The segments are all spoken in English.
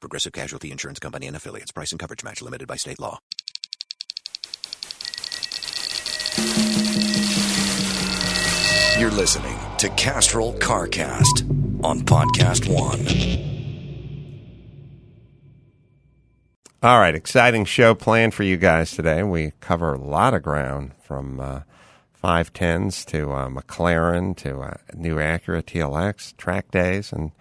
Progressive Casualty Insurance Company and affiliates. Price and coverage match limited by state law. You're listening to Castrol CarCast on Podcast One. All right, exciting show planned for you guys today. We cover a lot of ground from uh, 510s to uh, McLaren to uh, new Acura TLX, track days, and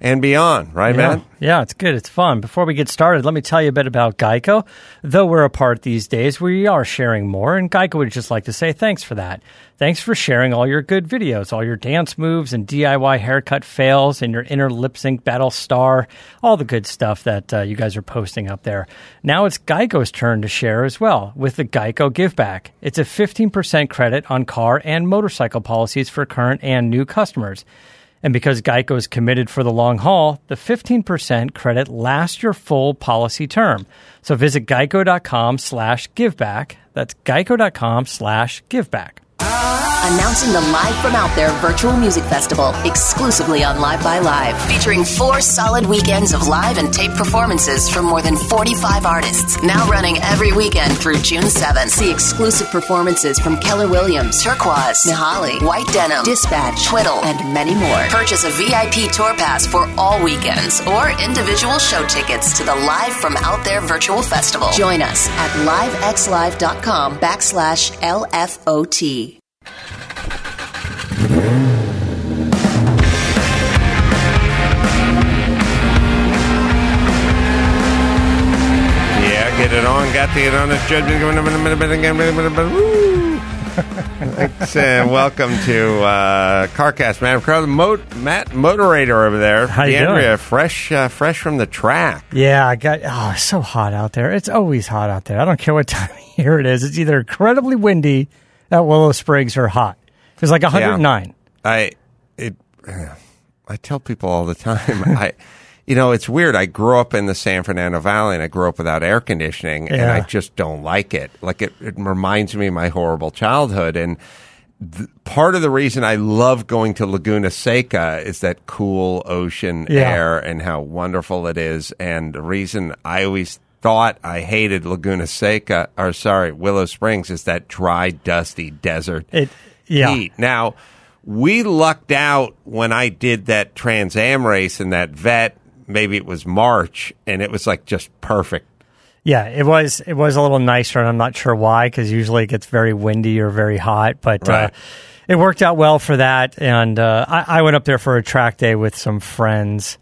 and beyond, right, yeah. Matt? Yeah, it's good. It's fun. Before we get started, let me tell you a bit about Geico. Though we're apart these days, we are sharing more, and Geico would just like to say thanks for that. Thanks for sharing all your good videos, all your dance moves and DIY haircut fails, and your inner lip sync battle star, all the good stuff that uh, you guys are posting up there. Now it's Geico's turn to share as well with the Geico Give Back. It's a 15% credit on car and motorcycle policies for current and new customers. And because Geico is committed for the long haul, the 15% credit lasts your full policy term. So visit geico.com slash giveback. That's geico.com slash giveback. Announcing the Live from Out There Virtual Music Festival exclusively on Live by Live, featuring four solid weekends of live and tape performances from more than 45 artists. Now running every weekend through June 7th. See exclusive performances from Keller Williams, Turkuaz, Nihali, White Denim, Dispatch, Twiddle, and many more. Purchase a VIP tour pass for all weekends or individual show tickets to the Live from Out There Virtual Festival. Join us at livexlive.com backslash LFOT. Yeah, get it on. Got to get on. It's Thanks, and welcome to uh, CarCast, man. Crowd, Mo- Matt, Motorator over there. How you DeAndrea, doing? fresh, uh, fresh from the track. Yeah, I got, oh, it's so hot out there. It's always hot out there. I don't care what time of year it is. It's either incredibly windy at Willow Springs are hot. It's like 109. I it I tell people all the time. I you know it's weird. I grew up in the San Fernando Valley and I grew up without air conditioning, and I just don't like it. Like it, it reminds me of my horrible childhood and. th- Part of the reason I love going to Laguna Seca is that cool ocean Yeah. air and how wonderful it is. And the reason I always thought I hated Laguna Seca, or sorry, Willow Springs, is that dry, dusty desert It, yeah. heat. Now, we lucked out when I did that Trans Am race in that vet. Maybe it was March, and it was like just perfect. Yeah, it was it was a little nicer, and I'm not sure why because usually it gets very windy or very hot. But uh, it worked out well for that, and uh, I, I went up there for a track day with some friends.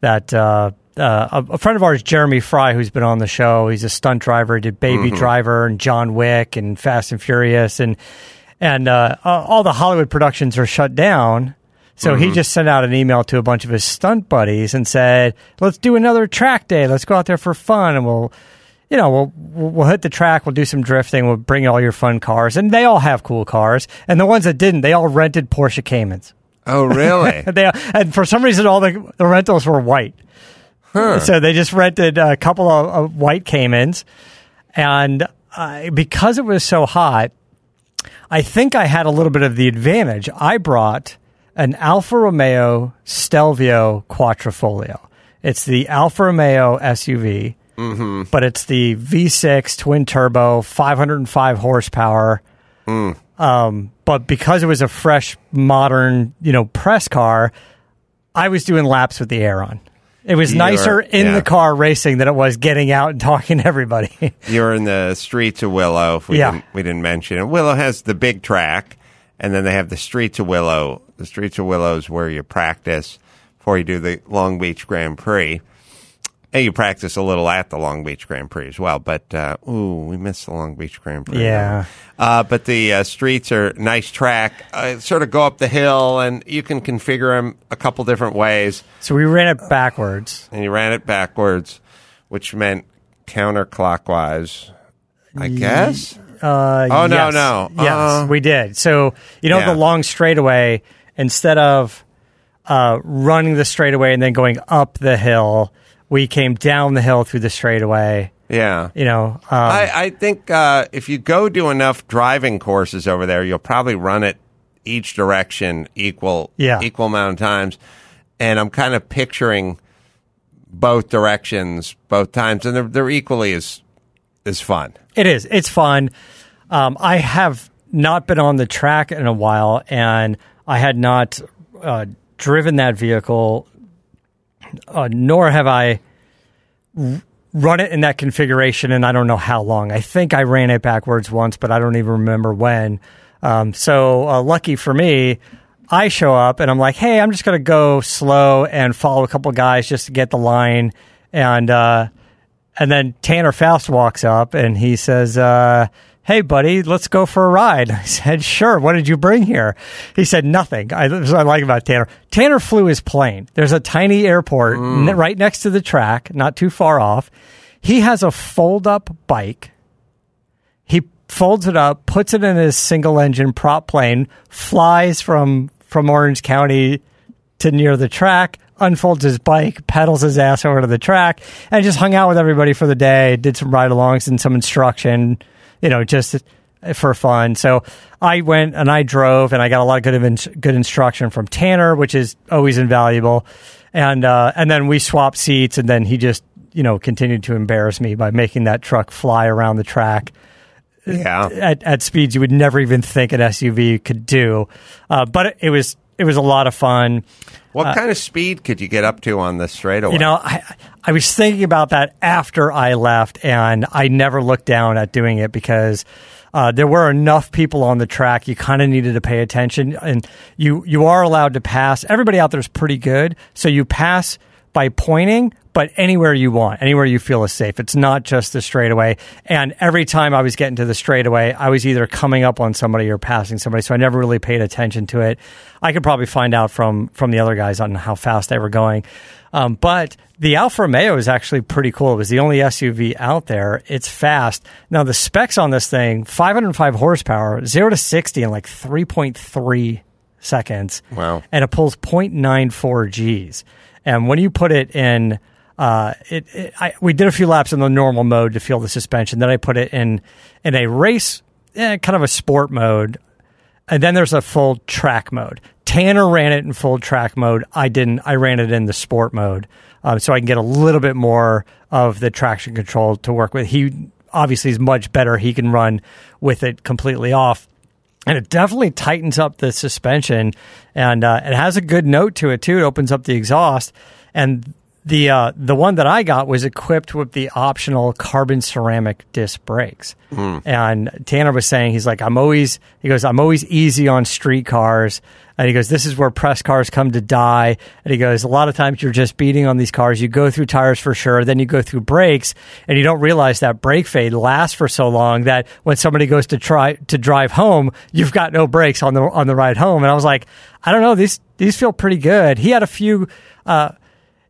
That uh, uh, a, friend of ours, Jeremy Fry, who's been on the show, he's a stunt driver, did Baby Driver and John Wick and Fast and Furious, and and uh, all the Hollywood productions are shut down. So he just sent out an email to a bunch of his stunt buddies and said, "Let's do another track day. Let's go out there for fun, and we'll, you know, we'll we'll, we'll hit the track. We'll do some drifting. We'll bring all your fun cars, and they all have cool cars. And the ones that didn't, they all rented Porsche Caymans. Oh, really? And they and for some reason, all the, the rentals were white. So they just rented a couple of, of white Caymans, and uh, because it was so hot, I think I had a little bit of the advantage. I brought an Alfa Romeo Stelvio Quadrifoglio. It's the Alfa Romeo SUV, but it's the V6 twin turbo, 505 horsepower. Um, but because it was a fresh, modern, you know, press car, I was doing laps with the air on. It was You nicer in yeah. the car racing than it was getting out and talking to everybody. You're in the streets of Willow. If we Yeah. didn't, we didn't mention it. Willow has the big track, and then they have the streets of Willow. The streets of Willow is where you practice before you do the Long Beach Grand Prix. And you practice a little at the Long Beach Grand Prix as well. But uh, ooh, we missed the Long Beach Grand Prix. Yeah. Uh, but the uh, streets are nice track. Uh, sort of go up the hill, and you can configure them a couple different ways. so we ran it backwards. And you ran it backwards, which meant counterclockwise. I guess. Uh, Oh, no, yes. no. Yes, Uh, we did. So you know Yeah. the long straightaway. Instead of uh, running the straightaway and then going up the hill, we came down the hill through the straightaway. Yeah. You know, um, I, I think uh, if you go do enough driving courses over there, you'll probably run it each direction equal Yeah. equal amount of times. And I'm kind of picturing both directions both times, and they're, they're equally as as fun. It is. It's fun. Um, I have not been on the track in a while, and I had not uh, driven that vehicle, uh, nor have I run it in that configuration. And I don't know how long. I think I ran it backwards once, but I don't even remember when. Um, so uh, lucky for me. I show up and I'm like, hey, I'm just going to go slow and follow a couple guys just to get the line. And uh, and then Tanner Faust walks up and he says, uh, Hey, buddy, let's go for a ride. I said, Sure. What did you bring here? He said, Nothing. I, that's what I like about Tanner. Tanner flew his plane. There's a tiny airport Mm. n- right next to the track, not too far off. He has a fold up bike. He folds it up, puts it in his single engine prop plane, flies from from Orange County to near the track, unfolds his bike, pedals his ass over to the track, and just hung out with everybody for the day. Did some ride alongs and some instruction, you know, just for fun. So I went and I drove, and I got a lot of good good instruction from Tanner, which is always invaluable. And uh, and then we swapped seats, and then he just you know continued to embarrass me by making that truck fly around the track Yeah. at, at speeds you would never even think an SUV could do. Uh, but it was it was a lot of fun. What kind of speed could you get up to on the straightaway? Uh, You know, I I was thinking about that after I left, and I never looked down at doing it because. Uh, there were enough people on the track. You kind of needed to pay attention, and you you are allowed to pass. Everybody out there is pretty good, so you pass by pointing, but anywhere you want, anywhere you feel is safe. It's not just the straightaway. And every time I was getting to the straightaway, I was either coming up on somebody or passing somebody, so I never really paid attention to it. I could probably find out from from the other guys on how fast they were going. Um, but the Alfa Romeo is actually pretty cool. It was the only SUV out there. It's fast. Now the specs on this thing: 505 horsepower, zero to sixty in like 3.3 seconds. Wow. And it pulls 0.94 Gs. And when you put it in, uh, it, it I, we did a few laps in the normal mode to feel the suspension. Then I put it in in a race, eh, kind of a sport mode, and then there's a full track mode. Tanner ran it in full track mode. I didn't. I ran it in the sport mode, um, so I can get a little bit more of the traction control to work with. He obviously is much better. He can run with it completely off and it definitely tightens up the suspension and uh, it has a good note to it too it opens up the exhaust and the uh, the one that I got was equipped with the optional carbon ceramic disc brakes. And Tanner was saying he's like I'm always he goes I'm always easy on street cars. And he goes this is where press cars come to die. And he goes a lot of times you're just beating on these cars. You go through tires for sure, then you go through brakes and you don't realize that brake fade lasts for so long that when somebody goes to try to drive home, you've got no brakes on the on the ride home. And I was like, I don't know, these these feel pretty good. He had a few uh,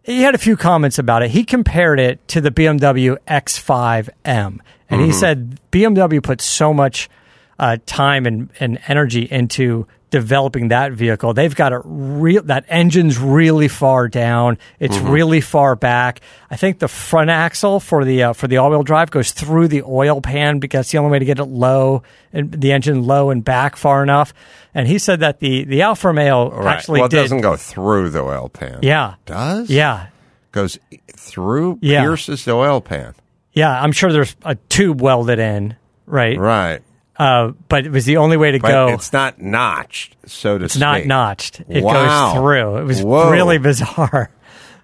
he had a few comments about it. He compared it to the BMW X5M, and he said BMW put so much uh, time and, and energy into developing that vehicle. They've got a real that engine's really far down. It's really far back. I think the front axle for the uh, for the all wheel drive goes through the oil pan because the only way to get it low and the engine low and back far enough. And he said that the the Alfa Romeo Right. actually well, it did. doesn't go through the oil pan. yeah, Does? yeah. Goes through, Yeah. pierces the oil pan. Yeah, I'm sure there's a tube welded in, right? Right. Uh, but it was the only way to But go. it's not notched, so to It's not speak. not notched. It Wow. goes through. It was Whoa. really bizarre.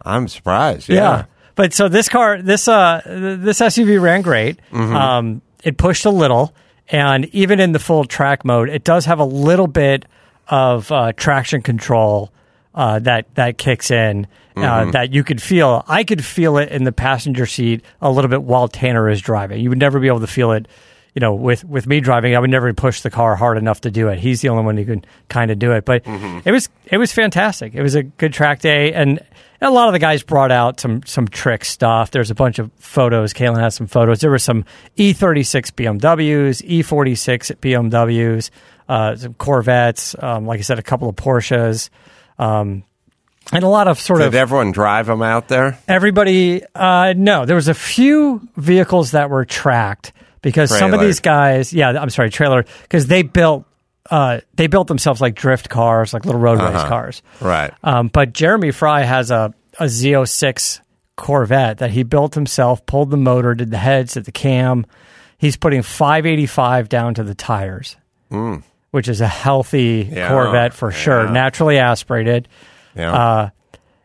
I'm surprised. Yeah. Yeah. But so this car, this uh, this SUV ran great. Mm-hmm. Um, it pushed a little, and even in the full track mode, it does have a little bit of uh, traction control uh, that that kicks in. Uh, Mm-hmm. that you could feel. I could feel it in the passenger seat a little bit while Tanner is driving. You would never be able to feel it, you know, with with me driving. I would never push the car hard enough to do it. He's the only one who can kind of do it. But Mm-hmm. it was it was fantastic. It was a good track day, and a lot of the guys brought out some some trick stuff. There's a bunch of photos. Kalen has some photos. There were some E36 BMWs, E46 BMWs, uh, some Corvettes. Um, like I said, a couple of Porsches. Um, and a lot of sort Did of Did everyone drive them out there? everybody uh, no there was a few vehicles that were tracked because some of these guys yeah i'm sorry trailer because they built uh, they built themselves like drift cars like little road Uh-huh. race cars Right. um, but jeremy fry has a, a z06 corvette that he built himself pulled the motor did the heads did the cam he's putting 585 down to the tires which is a healthy. Yeah. corvette for sure Yeah. naturally aspirated Yeah. uh,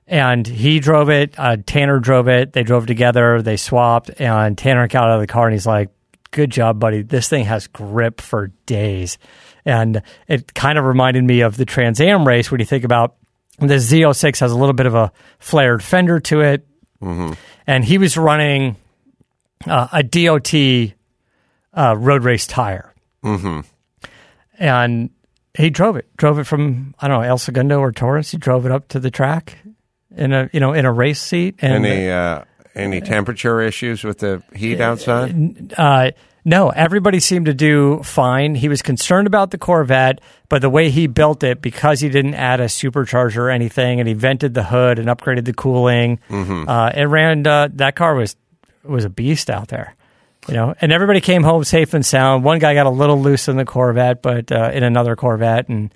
and he drove it. Uh, Tanner drove it. They drove together. They swapped, and Tanner got out of the car and he's like, "Good job, buddy. This thing has grip for days." And it kind of reminded me of the Trans Am race when you think about the Z06 has a little bit of a flared fender to it, and he was running uh, a DOT uh, road race tire, mm-hmm. and he drove it. Drove it from I don't know El Segundo or Torrance. He drove it up to the track in a you know in a race seat. And any uh, any temperature issues with the heat outside? uh, no, everybody seemed to do fine. He was concerned about the Corvette, but the way he built it, because he didn't add a supercharger or anything, and he vented the hood and upgraded the cooling, uh, it ran. Uh, that car was was a beast out there. You know, and everybody came home safe and sound. One guy got a little loose in the Corvette, but uh, in another Corvette, and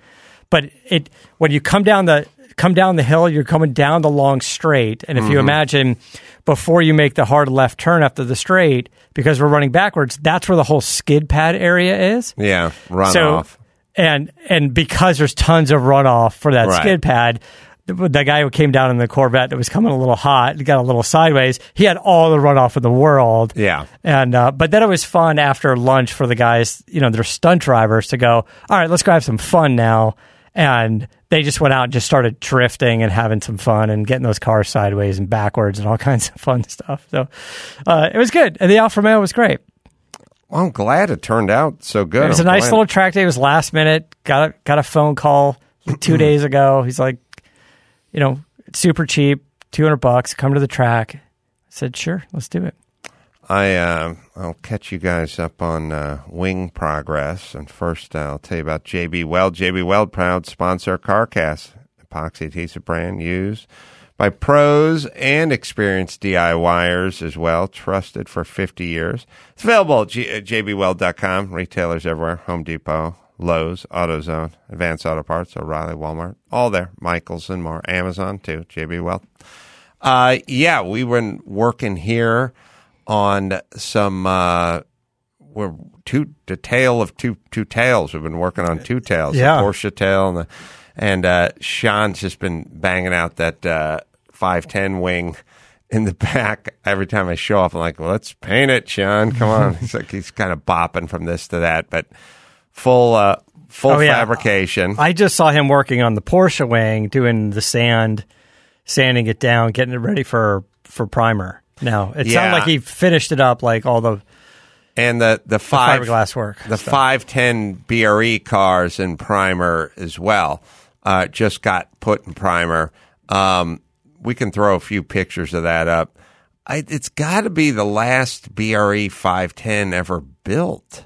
but it when you come down the come down the hill, you're coming down the long straight, and if you imagine before you make the hard left turn after the straight, because we're running backwards, that's where the whole skid pad area is. Yeah, runoff. So, and and because there's tons of runoff for that Right. skid pad, the, the guy who came down in the Corvette that was coming a little hot, got a little sideways. He had all the runoff in the world. Yeah. And uh, but then it was fun after lunch for the guys, you know, they're stunt drivers to go. All right, let's go have some fun now. And they just went out and just started drifting and having some fun and getting those cars sideways and backwards and all kinds of fun stuff. So uh, it was good. And the Alfa Romeo was great. well, I'm glad it turned out so good. It was a nice glad- little track day. It was last minute. Got a, got a phone call two days ago. He's like, you know, super cheap, two hundred bucks. Come to the track. I said, sure, let's do it. I uh, I'll catch you guys up on uh, wing progress, and first uh, I'll tell you about JB Weld. JB Weld, proud sponsor CarCast, epoxy adhesive brand used by pros and experienced DIYers as well, trusted for 50 years. It's available at G- at jbweld.com, retailers everywhere, Home Depot, Lowe's, AutoZone, Advanced Auto Parts, O'Reilly, Walmart, all there, Michaels and more, Amazon too, JB Weld. Uh, yeah, we were working here on some uh, we're two the tale of two two tales. We've been working on two tales, Yeah. the Porsche tail, and the, and uh, Sean's just been banging out that uh, five ten wing in the back every time I show up. I'm like, well, let's paint it, Sean. Come on. he's like he's kind of bopping from this to that, but full uh, full Oh, yeah. fabrication. I just saw him working on the Porsche wing, doing the sand, sanding it down, getting it ready for for primer. Now it Yeah. sounded like he finished it up, like all the, and the the the five fiberglass work. the stuff. 510 BRE cars in primer as well. Uh, just got put in primer. Um, we can throw a few pictures of that up. I, it's got to be the last BRE 510 ever built.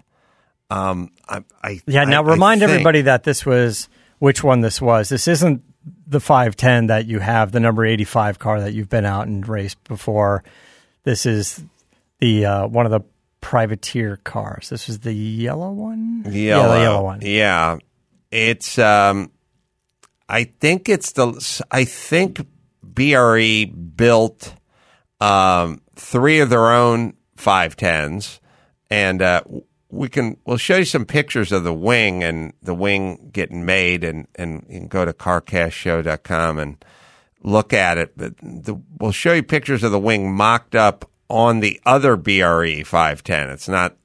Um, I, I Yeah. Now remind everybody that this was which one this was. This isn't the 510 that you have, the number 85 car that you've been out and raced before. This is the uh, one of the privateer cars. This is the yellow one. yellow, yeah, the yellow one. Yeah, it's. Um, I think it's the. I think BRE built um, three of their own five tens, and uh, we can. We'll show you some pictures of the wing and the wing getting made, and and you can go to carcastshow.com and look at it. But the, we'll show you pictures of the wing mocked up on the other BRE 510. It's not.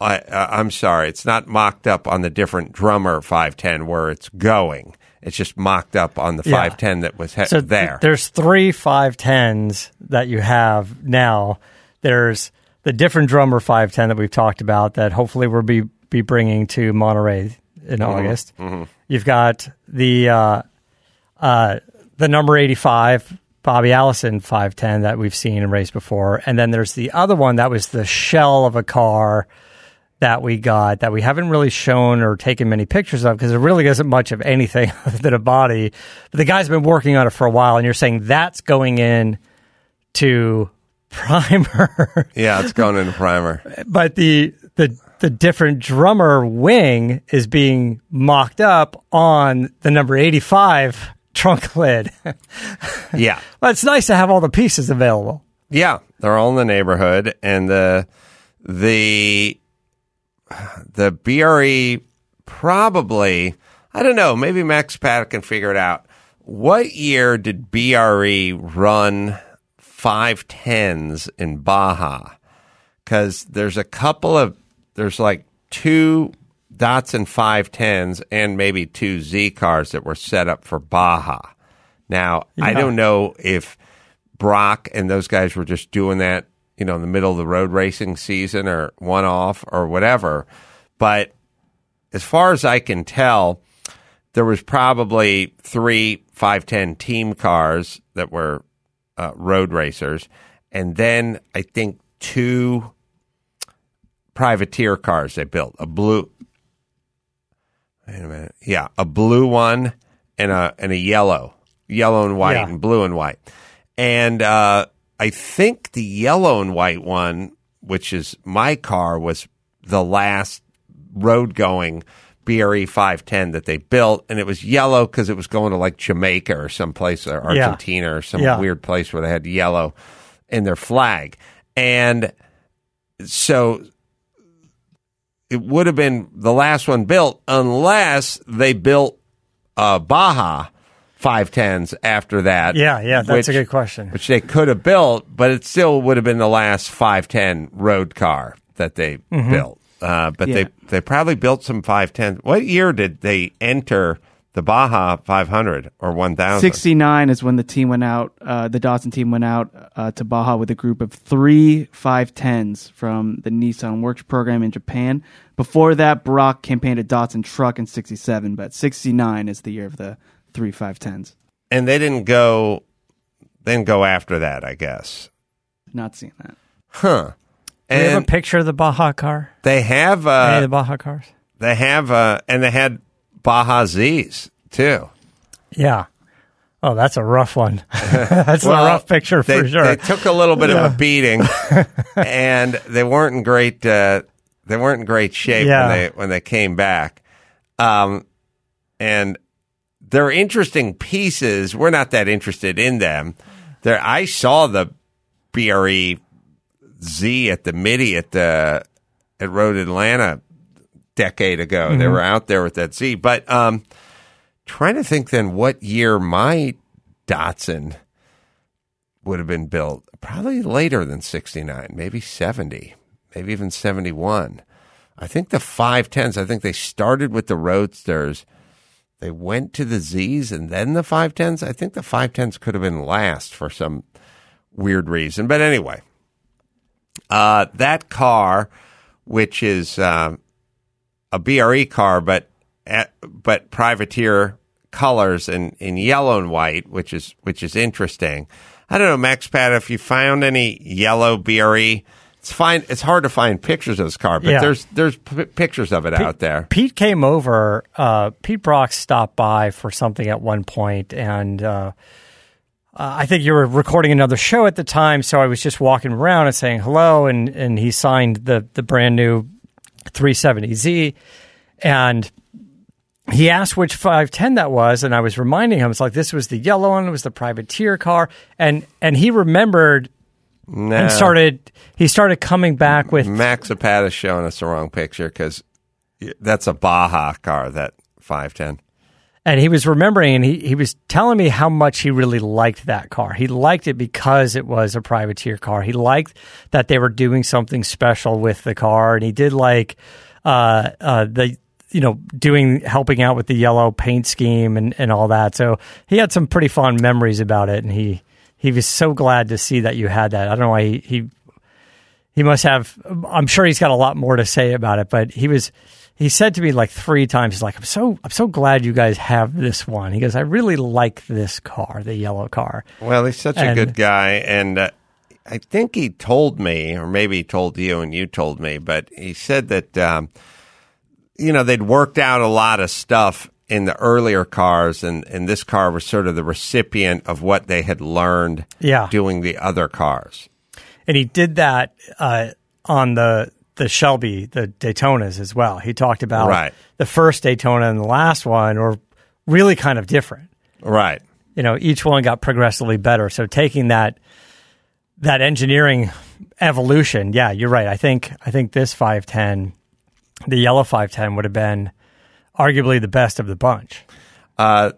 I, uh, I'm sorry, it's not mocked up on the different drummer 510 where it's going. It's just mocked up on the Yeah. 510 that was he- So th- there. there's three 510s that you have now. There's the different drummer 510 that we've talked about that hopefully we'll be, be bringing to Monterey in August. You've got the uh, uh, the number 85 Bobby Allison 510 that we've seen and raced before. And then there's the other one that was the shell of a car that we got that we haven't really shown or taken many pictures of because it really isn't much of anything other than a body. But the guy's been working on it for a while, and you're saying that's going in to primer, yeah, it's going into primer. but the the the different drummer wing is being mocked up on the number 85 trunk lid. Yeah. but it's nice to have all the pieces available. Yeah, they're all in the neighborhood, and the the the BRE probably I don't know. Maybe Max Paddock can figure it out. What year did BRE run five tens in Baja? Because there's a couple of there's like two Datsun five tens and maybe two Z cars that were set up for Baja. Now I don't know if Brock and those guys were just doing that, you know, in the middle of the road racing season or one off or whatever. But as far as I can tell, there was probably three 510 team cars that were uh, road racers, and then I think two privateer cars they built a blue. Wait a minute, yeah, a blue one and a and a yellow, yellow and white, Yeah. and blue and white, and uh, I think the yellow and white one, which is my car, was the last road going BRE 510 that they built, and it was yellow because it was going to like Jamaica or someplace or Yeah. Argentina or some Yeah. weird place where they had yellow in their flag. And so it would have been the last one built unless they built uh, Baja 510s after that. Yeah, yeah, that's which- a good question. Which they could have built, but it still would have been the last 510 road car that they Mm-hmm. built. Uh, but Yeah. they they probably built some 510s. What year did they enter the Baja 500 or 1000? 69 is when the team went out, uh, the Datsun team went out uh, to Baja with a group of three 510s from the Nissan Works program in Japan. Before that, Brock campaigned a Datsun truck in 67, but 69 is the year of the three 510s. And they didn't go they didn't go after that, I guess. Not seeing that. Huh. Do you have a picture of the Baja car? they have Any of the uh, Baja cars? they have uh, and they had Baja Z's too. Yeah. Oh, that's a rough one. that's Well, a rough picture they, for sure. They took a little bit of a beating, and they weren't in great. Uh, they weren't in great shape Yeah. when they when they came back. Um, and they're interesting pieces. We're not that interested in them. There, I saw the BRE Z at the Mitty at the at Road Atlanta decade ago. Mm-hmm. They were out there with that Z, but um, trying to think then what year my Datsun would have been built. Probably later than 69, maybe 70, maybe even 71. I think the 510s, I think they started with the Roadsters. They went to the Zs and then the 510s. I think the 510s could have been last for some weird reason. But anyway, uh, that car, which is um, a BRE car, but at, but privateer colors in, in yellow and white, which is which is interesting. I don't know, Max Pat, if you found any yellow BRE, it's fine. It's hard to find pictures of this car, but Yeah. there's there's p- pictures of it out there. Pete came over. Uh, Pete Brock stopped by for something at one point, and uh, uh, I think you were recording another show at the time. So I was just walking around and saying hello, and and he signed the the brand new 370Z, and he asked which 510 that was, and I was reminding him it's like this was the yellow one, it was the privateer car, and and he remembered No. and started he started coming back with Max is showing us the wrong picture because that's a Baja car, that 510. And he was remembering and he, he was telling me how much he really liked that car. He liked it because it was a privateer car. He liked that they were doing something special with the car, and he did like uh, uh, the you know doing helping out with the yellow paint scheme and, and all that. So he had some pretty fond memories about it, and he he was so glad to see that you had that. I don't know why he, he he must have. I'm sure he's got a lot more to say about it, but he was. He said to me like three times, he's like, "I'm so I'm so glad you guys have this one." He goes, "I really like this car, the yellow car." Well, he's such a good guy, and uh, I think he told me, or maybe he told you, and you told me, but he said that um, you know they'd worked out a lot of stuff in the earlier cars, and and this car was sort of the recipient of what they had learned Yeah. doing the other cars. and he did that uh, on the the Shelby, the Daytonas as well. He talked about Right. the first Daytona and the last one were really kind of different. Right. You know, each one got progressively better. So taking that that engineering evolution, yeah, you're right. I think I think this 510, the yellow 510 would have been arguably the best of the bunch. Uh,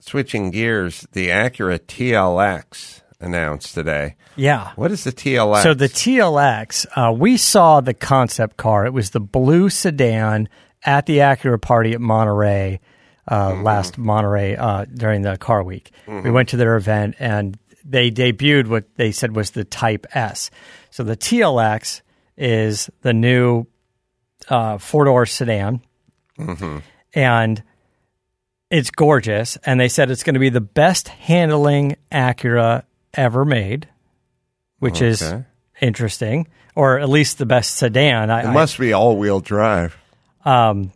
switching gears, the Acura TLX announced today. Yeah. What is the TLX? So the TLX, uh, we saw the concept car. It was the blue sedan at the Acura party at Monterey uh, last Monterey uh, during the car week. We went to their event and they debuted what they said was the Type S. So the TLX is the new uh, four door sedan, and it's gorgeous. And they said it's going to be the best handling Acura ever made, which is interesting, or at least the best sedan. I, it must be all wheel drive. I, um,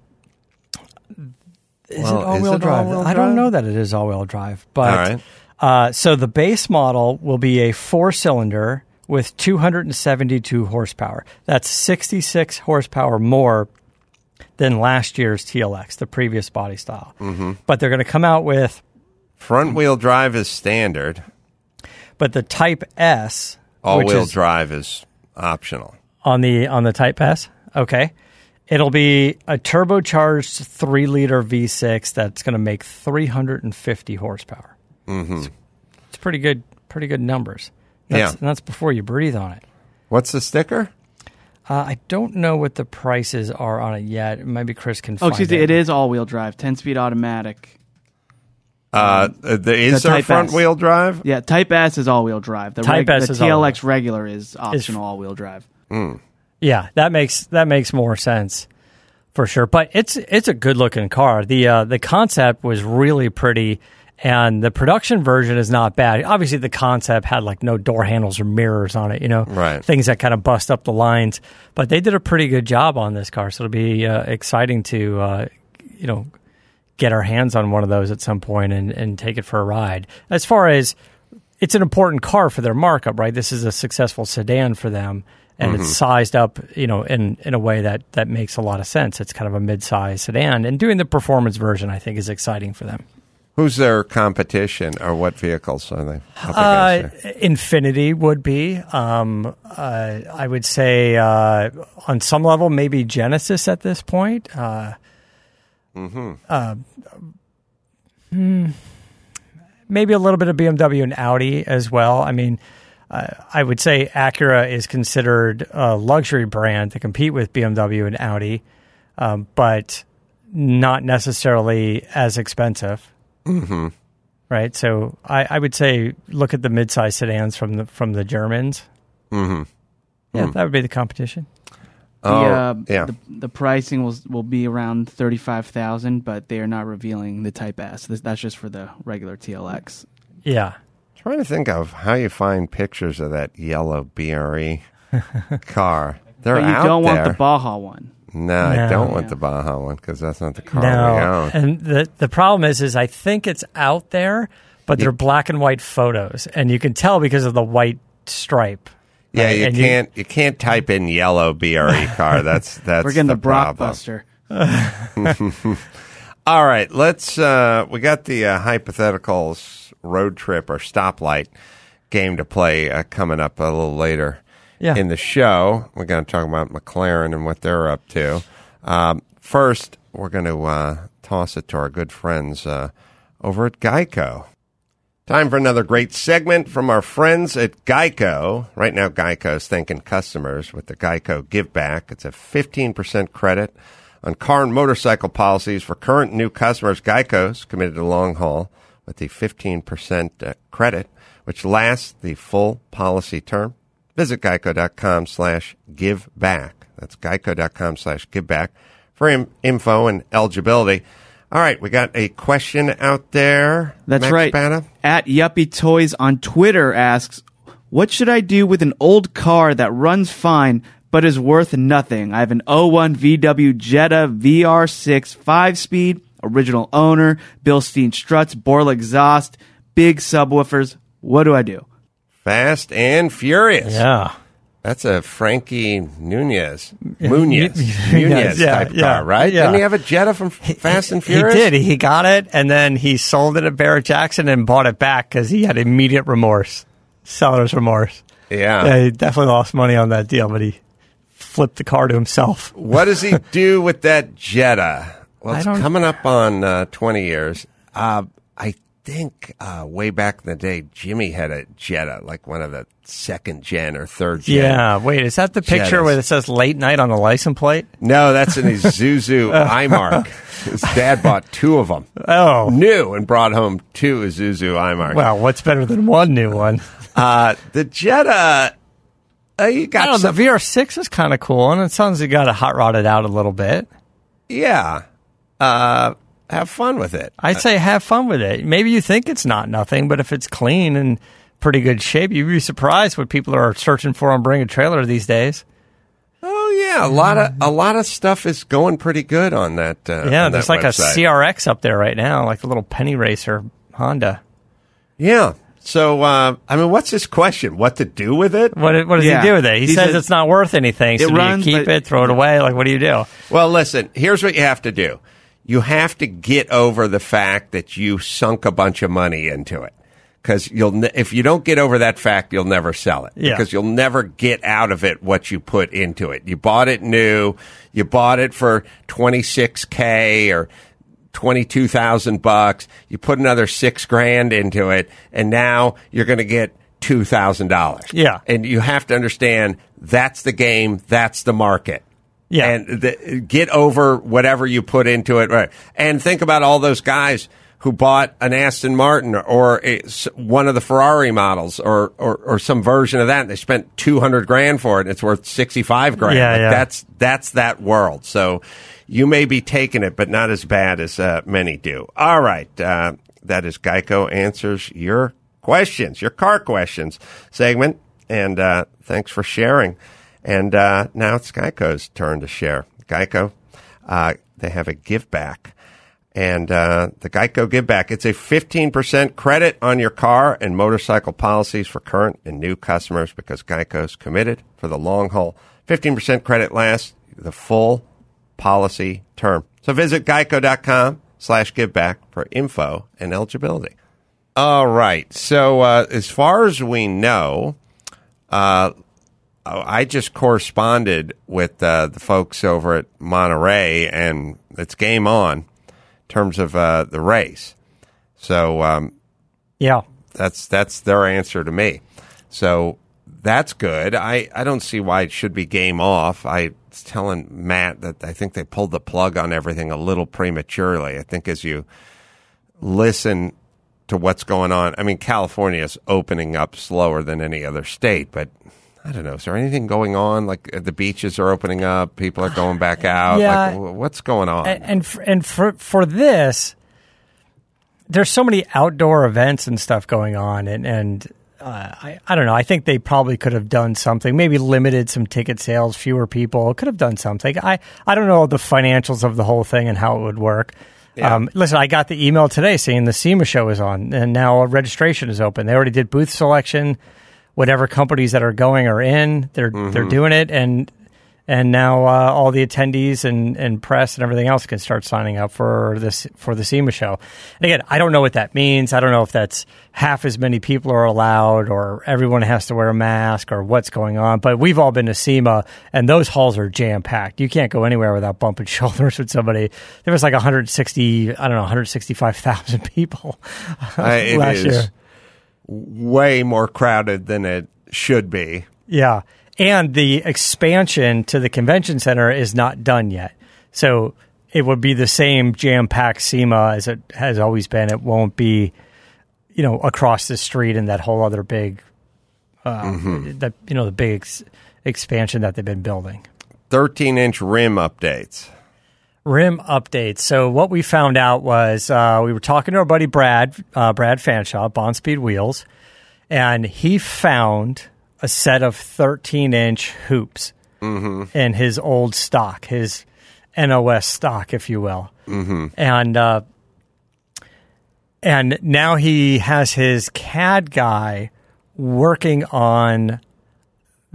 is Well, it is all-wheel it drive? all-wheel I don't drive? know that it is all-wheel drive, but All right. uh, so the base model will be a four-cylinder with 272 horsepower. That's 66 horsepower more than last year's TLX, the previous body style. Mm-hmm. But they're going to come out with, Front wheel drive is standard. But the Type S, all wheel is drive is optional. on the on the Type S. Okay, it'll be a turbocharged three liter V6 that's going to make 350 horsepower. Mm-hmm. It's, it's pretty good, pretty good numbers. That's, Yeah. and that's before you breathe on it. What's the sticker? Uh, I don't know what the prices are on it yet. Maybe Chris can. Oh, Find excuse me. it It is all wheel drive, ten speed automatic. Uh, the, is the there Type front S. wheel drive? Yeah, Type S is all wheel drive. The, Type S the is all- TLX regular is optional all wheel drive. Yeah, that makes that makes more sense for sure. But it's it's a good looking car. The uh, the concept was really pretty, and the production version is not bad. Obviously, the concept had like no door handles or mirrors on it. You know, Right. Things that kind of bust up the lines. But they did a pretty good job on this car, so it'll be uh, exciting to uh, you know get our hands on one of those at some point and, and take it for a ride. As far as it's an important car for their markup, right? This is a successful sedan for them, and it's sized up, you know, in in a way that that makes a lot of sense. It's kind of a mid-size sedan, and doing the performance version, I think, is exciting for them. Who's their competition, or what vehicles are they Uh. Infiniti would be. Um, uh, I would say uh, on some level, maybe Genesis at this point. Uh, uh, hmm, maybe a little bit of BMW and Audi as well. I mean, uh, I would say Acura is considered a luxury brand to compete with BMW and Audi, um, but not necessarily as expensive Hmm. right? So I, I would say look at the mid-size sedans from the from the Germans. Mm-hmm. Yeah, that would be the competition. The, Oh, uh, yeah. the, the pricing will will be around thirty five thousand, but they are not revealing the Type S. This, that's just for the regular TLX. Yeah, trying to think of how you find pictures of that yellow BRE car. They're But you out don't there. want the Baja one. no, I don't want Yeah. the Baja one because that's not the car we own. and the the problem is, is I think it's out there, but they're black and white photos, and you can tell because of the white stripe. Yeah, right? you And can't you, can't type in yellow BRE car. That's that's We're getting the, the, problem. Brockbuster. All right, let's. Uh, we got the uh, hypotheticals road trip or stoplight game to play uh, coming up a little later Yeah. in the show. We're going to talk about McLaren and what they're up to. Um, first, we're going to uh, toss it to our good friends uh, over at Geico. Time for another great segment from our friends at Geico. Right now, Geico is thanking customers with the Geico Give Back. It's a 15% credit on car and motorcycle policies for current new customers. Geico's committed to long haul with the 15% uh, credit, which lasts the full policy term. Visit geico.com slash give back. That's geico.com slash give back for info and eligibility. All right, we got a question out there. That's Max right. Bana. At Yuppie Toys on Twitter asks, "What should I do with an old car that runs fine but is worth nothing? I have an 01 VW Jetta VR6 5-speed, original owner, Bilstein struts, Borla exhaust, big subwoofers. What do I do?" Fast and Furious. Yeah. That's a Frankie Nunez. Munez. Nunez yeah, type yeah, car, right? yeah. Didn't he have a Jetta from Fast and Furious? He did. He got it, and then he sold it at Barrett Jackson and bought it back because he had immediate remorse, seller's remorse. Yeah. Yeah, he definitely lost money on that deal, but he flipped the car to himself. What does he do with that Jetta? Well, it's coming up on uh, 20 years. Uh, I think uh, way back in the day, Jimmy had a Jetta, like one of the second gen or third gen. Yeah. Wait, is that the picture Jettas. where it says late night on the license plate? No, that's an Isuzu iMark. His dad bought two of them. Oh. New and brought home two Isuzu iMark. Well, what's better than one new one? uh, the Jetta, uh, you I got know. some, The VR6 is kind of cool, and it sounds like you got to hot rod it out a little bit. yeah. Uh, have fun with it. I'd say have fun with it. Maybe you think it's not nothing, but if it's clean and pretty good shape, you'd be surprised what people are searching for on Bring a Trailer these days. Oh yeah, a lot of a lot of stuff is going pretty good on that. Uh, Yeah, on there's that like website. a CRX up there right now, like a little penny racer Honda. Yeah. So uh, I mean, what's his question? What to do with it? What, what does Yeah. he do with it? He, He says said- it's not worth anything. So It do runs, you keep but- it, throw it away? Like, what do you do? Well, listen. Here's what you have to do. You have to get over the fact that you sunk a bunch of money into it. Because you'll, ne- if you don't get over that fact, you'll never sell it. Yeah. Because you'll never get out of it what you put into it. You bought it new. You bought it for twenty six k or twenty two thousand bucks. You put another six grand into it, and now you're going to get two thousand dollars. Yeah. and you have to understand that's the game. That's the market. Yeah. And the, get over whatever you put into it. Right. And think about all those guys who bought an Aston Martin or a, one of the Ferrari models or, or, or some version of that. And they spent 200 grand for it and it's worth 65 grand. Yeah, Like, yeah. That's, that's that world. So you may be taking it, but not as bad as uh, many do. All right. Uh, that is Geico answers your questions, your car questions segment. And uh, thanks for sharing. And uh, now it's Geico's turn to share. Geico, uh, they have a give back. And uh, the Geico Give Back, it's a 15% credit on your car and motorcycle policies for current and new customers because Geico's committed for the long haul. 15% credit lasts the full policy term. So visit geico.com slash give back for info and eligibility. All right. So uh, as far as we know, uh, I just corresponded with uh, the folks over at Monterey, and it's game on in terms of uh, the race. So um, Yeah. that's that's their answer to me. So that's good. I, I don't see why it should be game off. I was telling Matt that I think they pulled the plug on everything a little prematurely. I think as you listen to what's going on, I mean, California is opening up slower than any other state, but I don't know. Is there anything going on? Like uh, the beaches are opening up, people are going back out. Yeah. Like, what's going on? and and for, and for for this, there's so many outdoor events and stuff going on, and and uh, I I don't know. I think they probably could have done something, maybe limited some ticket sales, fewer people. Could have done something. I I don't know the financials of the whole thing and how it would work. Um, listen, I got the email today saying the SEMA show is on, and now registration is open. They already did booth selection. Whatever companies that are going are in. They're they're doing it, and and now uh, all the attendees and, and press and everything else can start signing up for this for the SEMA show. And again, I don't know what that means. I don't know if that's half as many people are allowed, or everyone has to wear a mask, or what's going on. But we've all been to SEMA, and those halls are jam packed. You can't go anywhere without bumping shoulders with somebody. There was like 160, I don't know, 165,000 people it last is year. Way more crowded than it should be. Yeah. And the expansion to the convention center is not done yet. So it would be the same jam packed SEMA as it has always been. It won't be, you know, across the street in that whole other big, uh, Mm-hmm. that, you know, the big ex- expansion that they've been building. 13 inch rim updates. Rim updates. So what we found out was uh, we were talking to our buddy Brad, uh, Brad Fanshaw, Bonspeed Wheels, and he found a set of 13 inch hoops in his old stock, his NOS stock, if you will. Mm-hmm. And uh, and now he has his CAD guy working on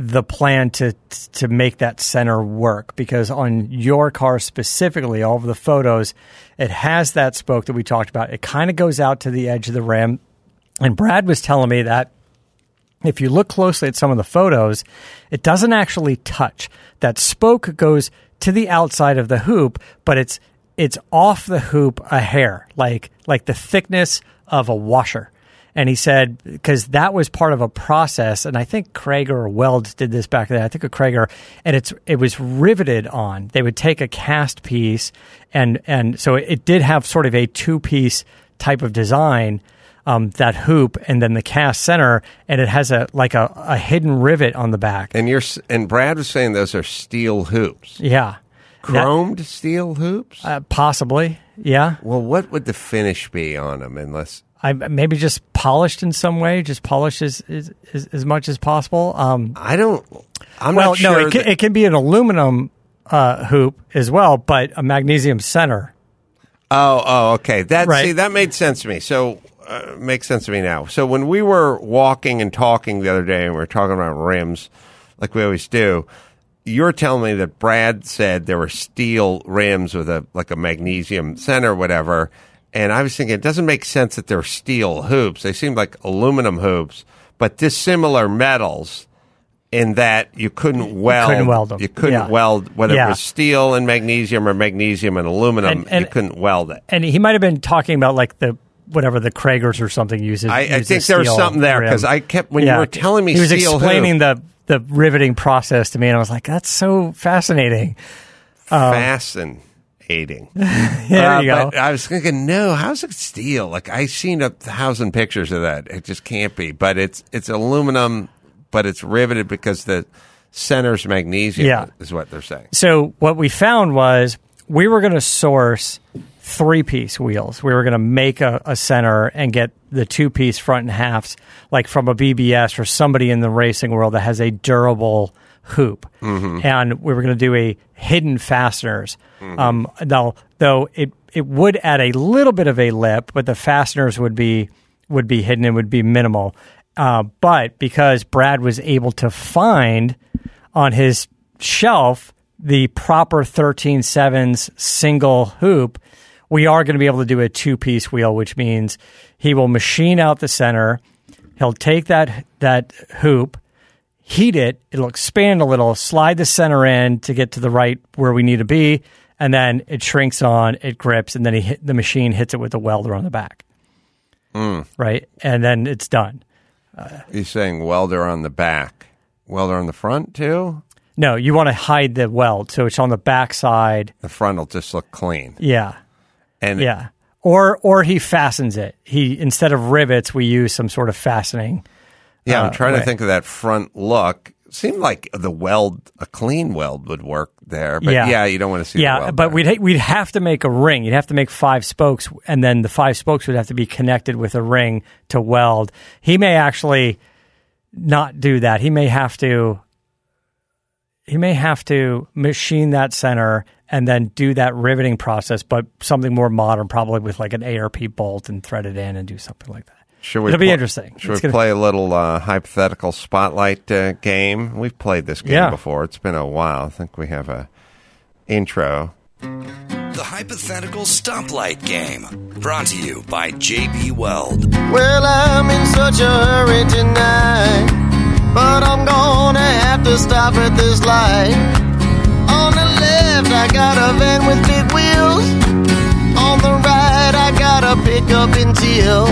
the plan to to make that center work. Because on your car specifically all of the photos it has that spoke that we talked about. It kind of goes out to the edge of the rim. And Brad was telling me that if you look closely at some of the photos it doesn't actually touch. That spoke goes to the outside of the hoop but it's it's off the hoop a hair like like the thickness of a washer and he said, because that was part of a process, and I think Cragar or Weld did this back then. I think a Cragar, and it's it was riveted on. They would take a cast piece, and and so it did have sort of a two piece type of design, um, that hoop, and then the cast center, and it has a like a, a hidden rivet on the back. And you're and Brad was saying those are steel hoops. Yeah, That- Chromed steel hoops? uh, possibly. Yeah, well, what would the finish be on them unless I maybe just polished in some way, just polished as as, as, much as possible. Um, I don't I'm well, not sure no, it can, that- it can be an aluminum uh, hoop as well, but a magnesium center. Oh, oh, okay. That Right. see that made sense to me. So uh, makes sense to me now. So when we were walking and talking the other day, and we were talking about rims, like we always do, you're telling me that Brad said there were steel rims with a like a magnesium center, or whatever. And I was thinking it doesn't make sense that they're steel hoops. They seem like aluminum hoops, but dissimilar metals. In that you couldn't weld, couldn't weld them. You couldn't Yeah. weld whether Yeah. it was steel and magnesium or magnesium and aluminum. And- and- you couldn't weld it. And he might have been talking about like the whatever the Cragars or something uses. I, I think there was something there because I kept when Yeah. you were telling me he was explaining hoop, the the riveting process to me, and I was like, "That's so fascinating. Um, fascinating." Fascinating. There Uh, you go. I was thinking, no, how's it steel? Like I've seen a thousand pictures of that. It just can't be. But it's it's aluminum, but it's riveted because the center's magnesium. Yeah. is what they're saying. So what we found was we were going to source three piece wheels. We were going to make a, a center and get the two piece front and halves, like from a BBS or somebody in the racing world that has a durable hoop. And we were going to do a hidden fasteners. Um, though, though it it would add a little bit of a lip, but the fasteners would be would be hidden and would be minimal. Uh, but because Brad was able to find on his shelf the proper 13 sevens single hoop, we are going to be able to do a two piece wheel, which means he will machine out the center. He'll take that that hoop, heat it, it'll expand a little, slide the center in to get to the right where we need to be, and then it shrinks on, it grips, and then he hit, the machine hits it with a welder on the back. Hmm. Right? And then it's done. Uh, He's saying welder on the back, welder on the front too. No, you want to hide the weld, so it's on the back side. The front will just look clean. Yeah. And Yeah. Or or he fastens it. He instead of rivets, we use some sort of fastening. Yeah, uh, I'm trying way. to think of that front look. Seemed like the weld, a clean weld, would work there. But Yeah. yeah, you don't want to see. the yeah, but there. we'd ha- we'd have to make a ring. You'd have to make five spokes, and then the five spokes would have to be connected with a ring to weld. He may actually not do that. He may have to. He may have to machine that center and then do that riveting process, but something more modern, probably with like an ARP bolt and thread it in and do something like that. Should we It'll be pl- interesting. Should It's we gonna- play a little uh, hypothetical stoplight uh, game? We've played this game Yeah. before. It's been a while. I think we have a intro. The Hypothetical Stoplight Game. Brought to you by JB Weld. Well, I'm in such a hurry tonight, but I'm gonna have to stop at this light. On the left, I got a van with big wheels. On the right, I got a pickup in teal.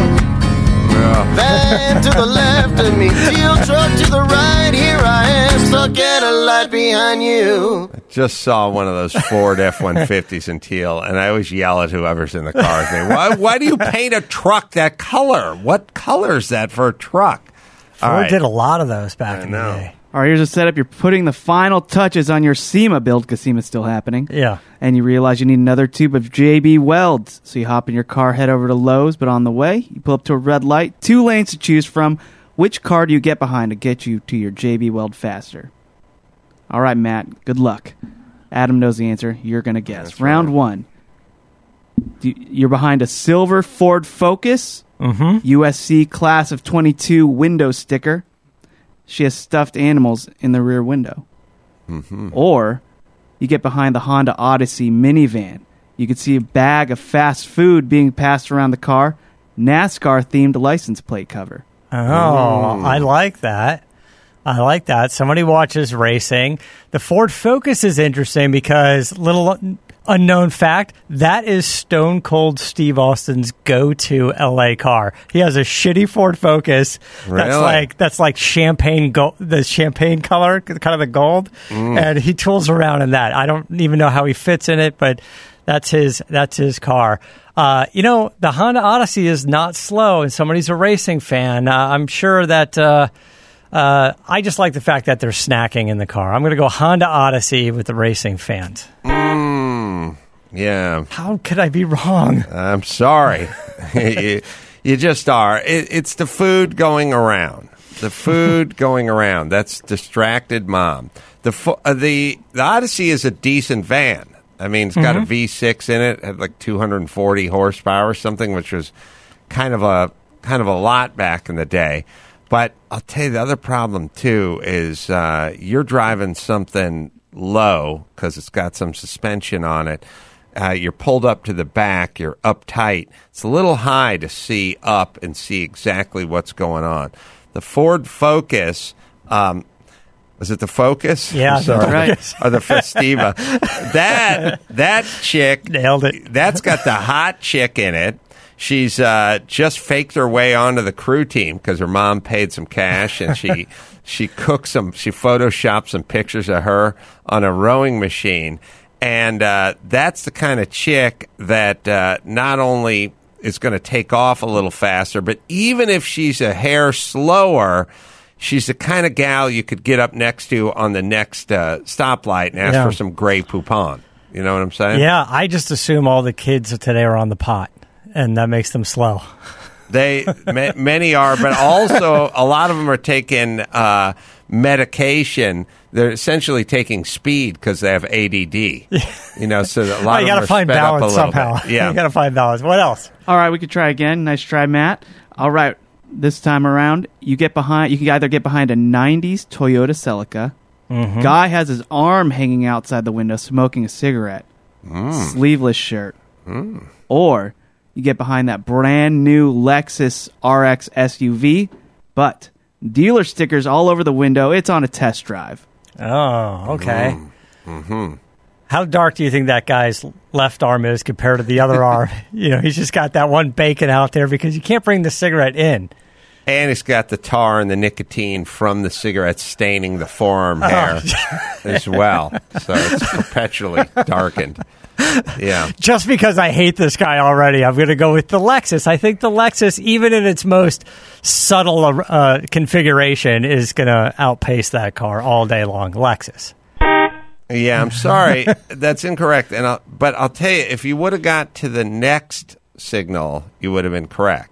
Van to the left of me, teal truck to the right. Here I am, stuck at a light behind you. Just saw one of those Ford F one fifties in teal, and I always yell at whoever's in the car with me. Why, why do you paint a truck that color? What color is that for a truck? All Ford right. did a lot of those back I in know. the day. All right, here's a setup. You're putting the final touches on your SEMA build because SEMA's still happening. Yeah. And you realize you need another tube of JB Welds. So you hop in your car, head over to Lowe's, but on the way, you pull up to a red light, two lanes to choose from. Which car do you get behind to get you to your JB Weld faster? All right, Matt, good luck. Adam knows the answer. You're going to guess. That's Round right. one. Do you- You're behind a silver Ford Focus, Mm-hmm. USC class of 22 window sticker. She has stuffed animals in the rear window. Mm-hmm. Or you get behind the Honda Odyssey minivan. You can see a bag of fast food being passed around the car, NASCAR themed license plate cover. Oh, I like that. I like that. Somebody watches racing. The Ford Focus is interesting because little unknown fact that is Stone Cold Steve Austin's go-to LA car. He has a shitty Ford Focus that's Really? like that's like champagne gold, the champagne color, kind of the gold, and he tools around in that. I don't even know how he fits in it, but that's his that's his car. Uh, you know, the Honda Odyssey is not slow, and somebody's a racing fan. Uh, I'm sure that. Uh, uh, I just like the fact that they're snacking in the car. I'm going to go Honda Odyssey with the racing fans. Yeah, How could I be wrong? I'm sorry. you, you just are. It, it's the food going around. The food going around. That's distracted mom. The fo- uh, the the Odyssey is a decent van. I mean, it's got a V6 in it, had like 240 horsepower or something, which was kind of a kind of a lot back in the day. But I'll tell you the other problem too is uh, you're driving something low because it's got some suspension on it. Uh, you're pulled up to the back. You're uptight. It's a little high to see up and see exactly what's going on. The Ford Focus. Um, was it the Focus? Yeah, I'm sorry. right. or the Festiva. that that chick Nailed it. That's got the hot chick in it. She's uh, just faked her way onto the crew team because her mom paid some cash, and she she cooked some. She photoshopped some pictures of her on a rowing machine, and uh, that's the kind of chick that uh, not only is going to take off a little faster, but even if she's a hair slower. She's the kind of gal you could get up next to on the next uh, stoplight and ask Yeah. for some Grey Poupon. You know what I'm saying? Yeah, I just assume all the kids today are on the pot, and that makes them slow. They ma- many are, but also a lot of them are taking uh, medication. They're essentially taking speed because they have ADD. You know, so a lot Oh, of you them got are to find sped up a balance little somehow. bit. Yeah, you got to find balance. What else? All right, we could try again. Nice try, Matt. All right, this time around, you get behind. You can either get behind a '90s Toyota Celica. Mm-hmm. Guy has his arm hanging outside the window, smoking a cigarette, mm. sleeveless shirt, mm. or you get behind that brand new Lexus RX SUV, but dealer stickers all over the window. It's on a test drive. Oh, okay. Mm-hmm. How dark do you think that guy's left arm is compared to the other arm? You know, he's just got that one bacon out there because you can't bring the cigarette in. And it's got the tar and the nicotine from the cigarette staining the Oh. forearm hair as well. So it's perpetually darkened. Yeah. Just because I hate this guy already, I'm going to go with the Lexus. I think the Lexus, even in its most subtle uh, configuration, is going to outpace that car all day long. Lexus. Yeah, I'm sorry. That's incorrect. And I'll, but I'll tell you, if you would have got to the next signal, you would have been correct.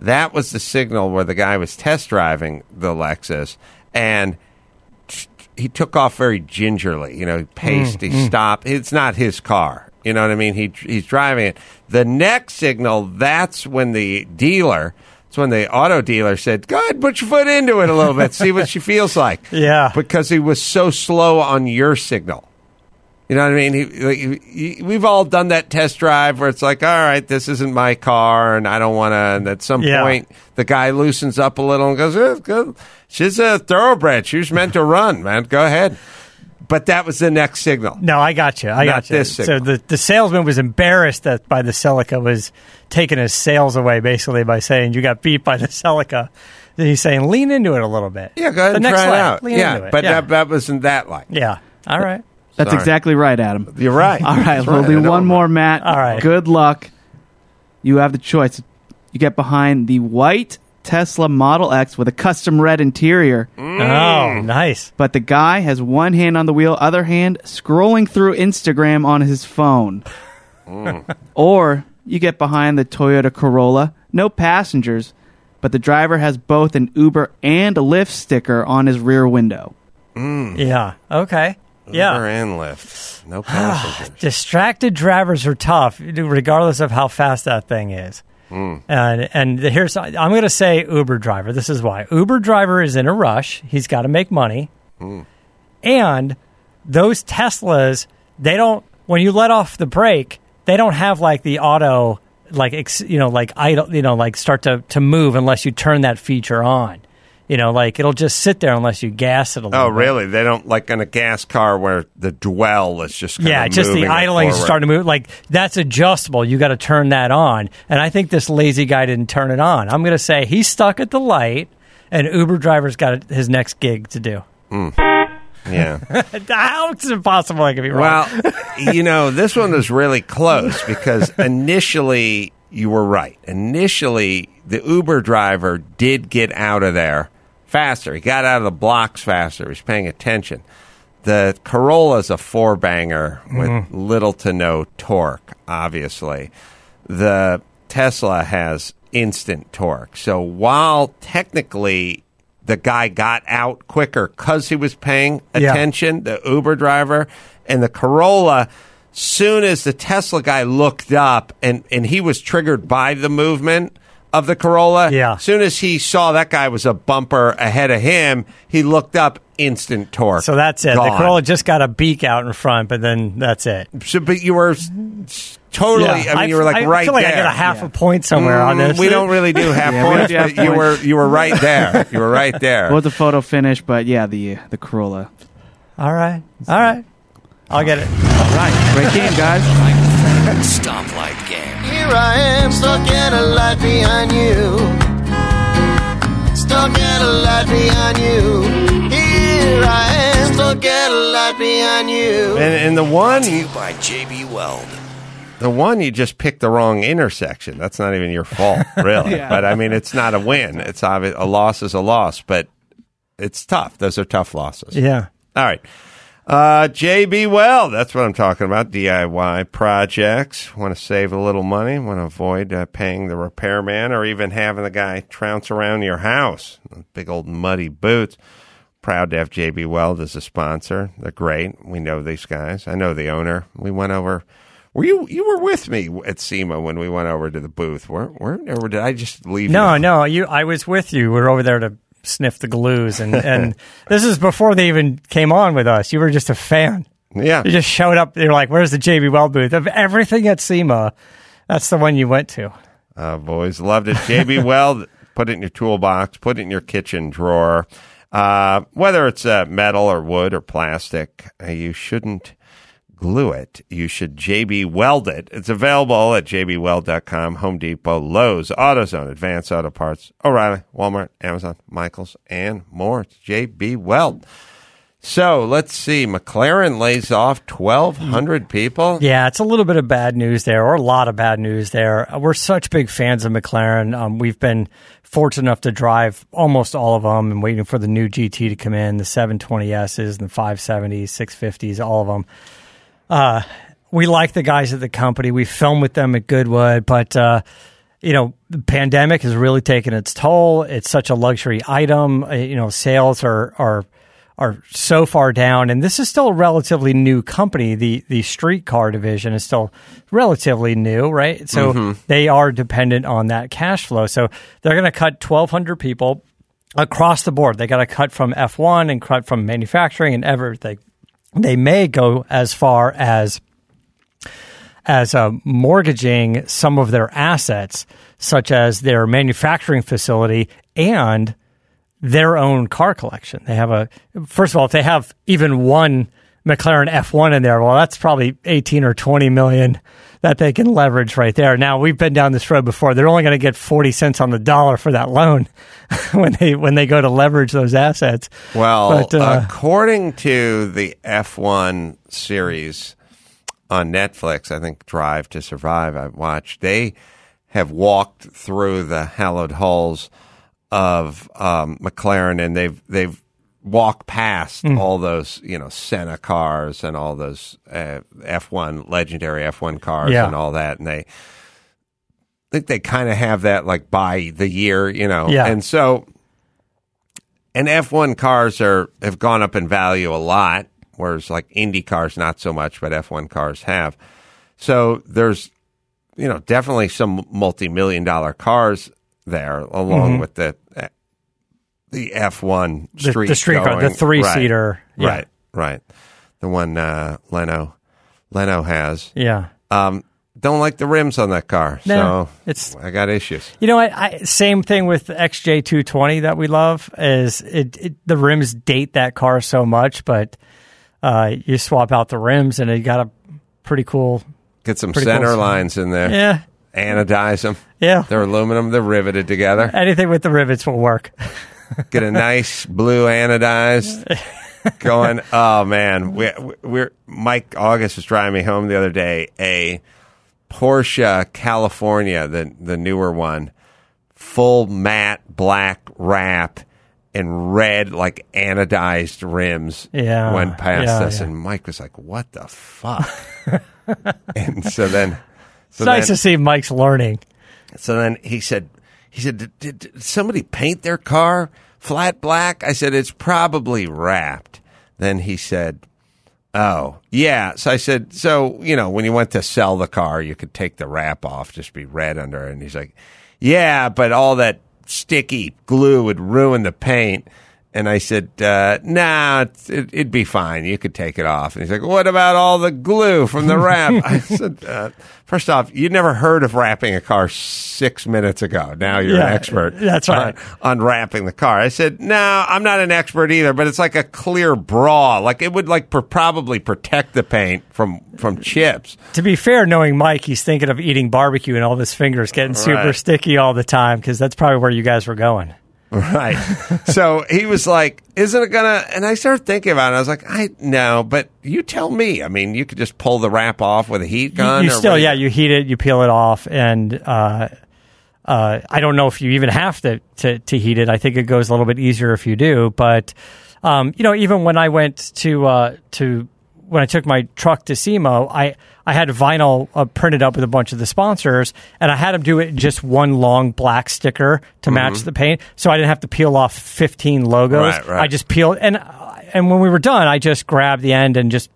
That was the signal where the guy was test driving the Lexus, and he took off very gingerly. You know, he paced, he mm, mm. stopped. It's not his car. You know what I mean? He he's driving it. The next signal, that's when the dealer. It's It's when the auto dealer said, "Go ahead, put your foot into it a little bit, see what she feels like." Yeah. because he was so slow on your signal. You know what I mean? He, he, he- we've all done that test drive where it's like, all right, this isn't my car, and I don't want to. And at some Yeah. point, the guy loosens up a little and goes, eh, go. "She's a thoroughbred. She was meant to run, man. Go ahead." But that was the next signal. No, I got you. I Not got you. this so the, the salesman was embarrassed that by the Celica was taking his sales away basically by saying you got beat by the Celica. Then he's saying lean into it a little bit. Yeah, go ahead the and try it out. Lean yeah, but yeah. That, that wasn't that like. yeah. All right. That's Sorry. exactly right, Adam. You're right. All right, That's we'll right. do one more, Matt. All right. Good luck. You have the choice. You get behind the white Tesla Model X with a custom red interior, mm. Oh, nice. but the guy has one hand on the wheel, other hand scrolling through Instagram on his phone. Mm. or you get behind the Toyota Corolla, no passengers, but the driver has both an Uber and a Lyft sticker on his rear window. Mm. Yeah. Okay. Yeah. Uber and Lyft. No passengers. Distracted drivers are tough, regardless of how fast that thing is. Hmm. And and here's I'm going to say Uber driver. This is why Uber driver is in a rush. He's got to make money, Hmm. and those Teslas they don't. When you let off the brake, they don't have like the auto like ex, you know like idle you know like start to to move unless you turn that feature on. You know, like it'll just sit there unless you gas it a little. Oh, bit. really? They don't like in a gas car where the dwell is just kind Yeah, just the idling is starting to move. Like that's adjustable. You got to turn that on. And I think this lazy guy didn't turn it on. I'm going to say he's stuck at the light, and Uber driver's got his next gig to do. Hmm. Yeah. How is it possible I could be wrong? Well, you know, this one was really close because initially you were right. Initially, the Uber driver did get out of there faster. He got out of the blocks faster. He was paying attention. The Corolla is a four banger with mm-hmm. little to no torque, obviously. The Tesla has instant torque. So while technically the guy got out quicker because he was paying Yeah. attention, the Uber driver, and the Corolla, soon as the Tesla guy looked up and, and he was triggered by the movement of the Corolla, Yeah. As soon as he saw that guy was a bumper ahead of him, he looked up, instant torque. so that's it. Gone. The Corolla just got a beak out in front, but then that's it. So, but you were s- s- totally. I mean, you were like I right feel like there. I got a half a point somewhere on Mm, this. We don't really do half Yeah, we points, half but you were you were right there. You were right there. Well, the photo finish, but yeah, the the Corolla. All right. All right. I'll get it. All right, great game, guys. Hypothetical stoplight game. Here I am, stuck at a light behind you. Stuck at a light behind you. Here I am, stuck at a light behind you. and, and the one, To you by JB Weld. the one you just picked the wrong intersection. That's not even your fault, really. Yeah. But I mean, it's not a win. It's obvious. A loss is a loss, but it's tough. Those are tough losses. Yeah. All right. Uh, JB Weld, that's what I'm talking about. DIY projects. Want to save a little money. Want to avoid uh, paying the repairman or even having the guy trounce around your house. Big old muddy boots. Proud to have JB Weld as a sponsor. They're great. We know these guys. I know the owner. We went over. Were you you were with me at SEMA when we went over to the booth? Were, were or did I just leave? No, you? no, you. I was with you. We were over there to sniff the glues, and and this is before they even came on with us. You were just a fan. Yeah. You just showed up. You're like, "Where's the JB Weld booth?" Of everything at SEMA, that's the one you went to. I've always loved it. JB Weld, put it in your toolbox, put it in your kitchen drawer. Uh, whether it's uh, metal or wood or plastic, uh, you shouldn't glue it. You should JB Weld it. It's available at jbweld.com, Home Depot, Lowe's, AutoZone, Advance Auto Parts, O'Reilly, Walmart, Amazon, Michaels, and more. It's JB Weld. So let's see. McLaren lays off 1,200 people. Yeah, it's a little bit of bad news there, or a lot of bad news there. Uh, We're such big fans of McLaren. Um, we've been fortunate enough to drive almost all of them and waiting for the new GT to come in, the 720Ss and the 570s, 650s, all of them. Uh, we like the guys at the company. We film with them at Goodwood, but uh, you know, the pandemic has really taken its toll. It's such a luxury item. Uh, you know, sales are are are so far down, and this is still a relatively new company. The the streetcar division is still relatively new, right? So they are dependent on that cash flow. So they're going to cut twelve hundred people across the board. They got to cut from F one and cut from manufacturing and everything. They may go as far as as uh, mortgaging some of their assets, such as their manufacturing facility and their own car collection. They have a first of all, if they have even one McLaren F1 in there, well, that's probably 18 or 20 million that they can leverage right there. Now, we've been down this road before. They're only going to get 40 cents on the dollar for that loan when they when they go to leverage those assets. Well, But, uh, according to the F1 series on Netflix, I think Drive to Survive, I've watched, they have walked through the hallowed halls of um, McLaren and they've, they've walked past Hmm. all those, you know, Senna cars and all those uh, F1, legendary F1 cars Yeah. and all that. And they, I think they kind of have that like by the year, you know. Yeah. And so and F1 cars are have gone up in value a lot, whereas like Indy cars not so much, but F1 cars have. So there's you know definitely some multi-million dollar cars there, along with the the F1 street the street car, the going- three-seater, yeah. right, right, the one uh, Leno Leno has. Yeah. Um, don't like the rims on that car, No, so it's- I got issues. You know what? I, same thing with the XJ220 that we love is it, it the rims date that car so much, but uh, you swap out the rims and it got a pretty cool. Get some center cool. lines in there. Yeah, Anodize them. yeah. They're aluminum. They're riveted together. Anything with the rivets will work. Get a nice blue anodized going. Oh man, we, we're Mike August was driving me home the other day. A Porsche California, the the newer one, full matte black wrap and red like anodized rims. Yeah, went past yeah, us, yeah. and Mike was like, "What the fuck?" and so then, so It's nice then- to see Mike's learning. so then he said, he said, did, did, did somebody paint their car flat black? I said, it's probably wrapped. Then he said, oh, yeah. So I said, so, you know, when you went to sell the car, you could take the wrap off, just be red under it. And he's like, yeah, but all that sticky glue would ruin the paint. And I said, uh, nah, it's, it, it'd be fine. You could take it off. And he's like, what about all the glue from the wrap? I said, uh, first off, you'd never heard of wrapping a car six minutes ago. Now you're Yeah, an expert. that's right. On, on wrapping the car. I said, no, I'm not an expert either, but it's like a clear bra. Like it would like pr- probably protect the paint from, from chips. To be fair, knowing Mike, he's thinking of eating barbecue and all his fingers getting super Right. sticky all the time because that's probably where you guys were going. Right. so he was like, "Isn't it gonna?" And I started thinking about it. I was like, "I no, but you tell me. I mean, you could just pull the wrap off with a heat gun. you or still, yeah, you heat it, you peel it off, and uh, uh, I don't know if you even have to, to to heat it. I think it goes a little bit easier if you do. But um, you know, even when I went to uh, to when I took my truck to SEMA, I I had vinyl uh, printed up with a bunch of the sponsors, and I had them do it in just one long black sticker to match the paint, so I didn't have to peel off fifteen logos. Mm-hmm. Right, right. I just peeled, and and when we were done, I just grabbed the end and just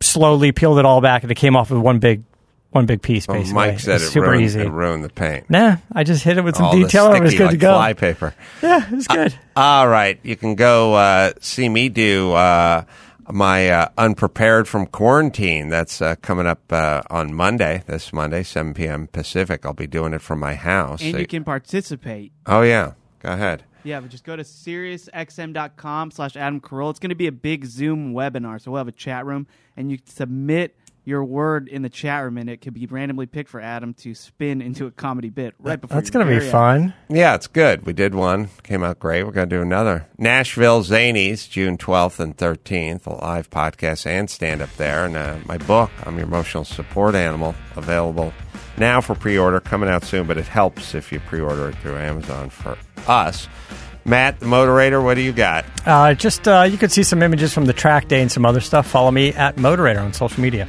slowly peeled it all back, and it came off with one big one big piece. Basically, Mike said was it super ruined, easy. it ruined the paint. Nah, I just hit it with some All detail, and it was good like to go. Flypaper. Yeah, it was good. All right, you can go uh, see me do uh, my uh, unprepared from quarantine. That's uh, coming up uh, on Monday. This Monday, seven p.m. Pacific. I'll be doing it from my house. And So- you can participate. oh yeah, go ahead. Yeah, but just go to SiriusXM.com slash Adam Carolla. It's going to be a big Zoom webinar, so we'll have a chat room, and you can submit your word in the chat room, and it could be randomly picked for Adam to spin into a comedy bit right before That's gonna be fun. Yeah, it's good. We did one, came out great. We're going to do another. Nashville Zanies, June 12th and 13th, a live podcast and stand up there. And uh, my book, I'm Your Emotional Support Animal, available now for pre order, coming out soon, but it helps if you pre order it through Amazon for us. Matt, the moderator, what do you got? Uh, just uh, you could see some images from the track day and some other stuff. Follow me at Moderator on social media.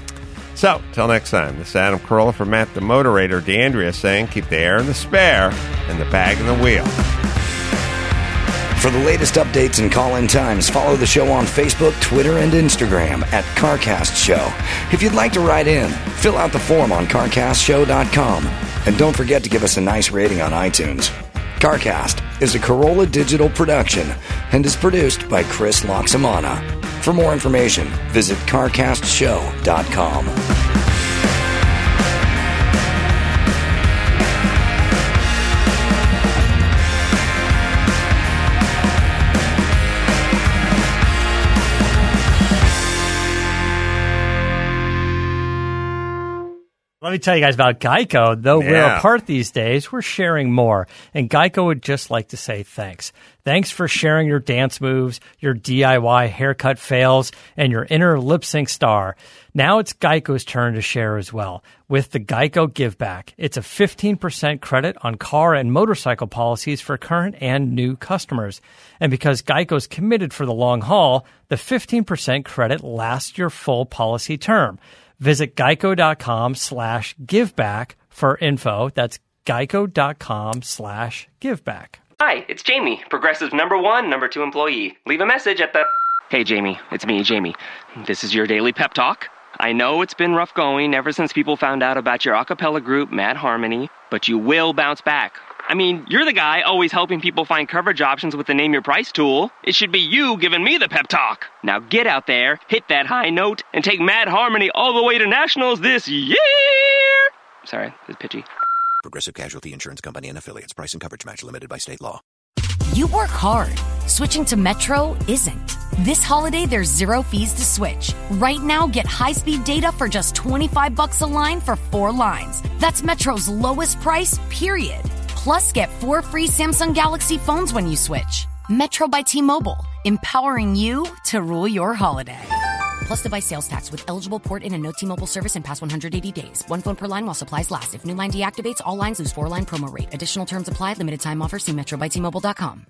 So, till next time, this is Adam Carolla for Matt, the moderator. DeAndrea saying, keep the air in the spare and the bag in the wheel. For the latest updates and call in times, follow the show on Facebook, Twitter, and Instagram at CarCast Show. If you'd like to write in, fill out the form on CarCastShow.com. And don't forget to give us a nice rating on iTunes. CarCast is a Carolla digital production and is produced by Chris Laxamana. For more information, visit CarCastShow.com. Let me tell you guys about Geico. Though we're apart these days, we're sharing more. And Geico would just like to say thanks. Thanks for sharing your dance moves, your DIY haircut fails, and your inner lip sync star. Now it's Geico's turn to share as well with the Geico Give Back. It's a 15% credit on car and motorcycle policies for current and new customers. And because Geico's committed for the long haul, the 15% credit lasts your full policy term. Visit geico.com slash giveback for info. That's geico.com slash giveback. Hi, it's Jamie, Progressive number one, number two employee. Leave a message at the. Hey, Jamie, it's me, Jamie. This is your daily pep talk. I know it's been rough going ever since people found out about your a cappella group, Mad Harmony, but you will bounce back. I mean, you're the guy always helping people find coverage options with the Name Your Price tool. It should be you giving me the pep talk. Now get out there, hit that high note, and take Mad Harmony all the way to nationals this year! Sorry, it's pitchy. Progressive Casualty Insurance Company and affiliates. Price and coverage match limited by state law. You work hard. Switching to Metro isn't. This holiday, there's zero fees to switch. Right now, get high-speed data for just 25 bucks a line for four lines. That's Metro's lowest price, period. Plus, get four free Samsung Galaxy phones when you switch. Metro by T-Mobile, empowering you to rule your holiday. Plus device sales tax with eligible port in and no T-Mobile service in past 180 days. One phone per line while supplies last. If new line deactivates, all lines lose four line promo rate. Additional terms apply. Limited time offer. See metrobytmobile.com.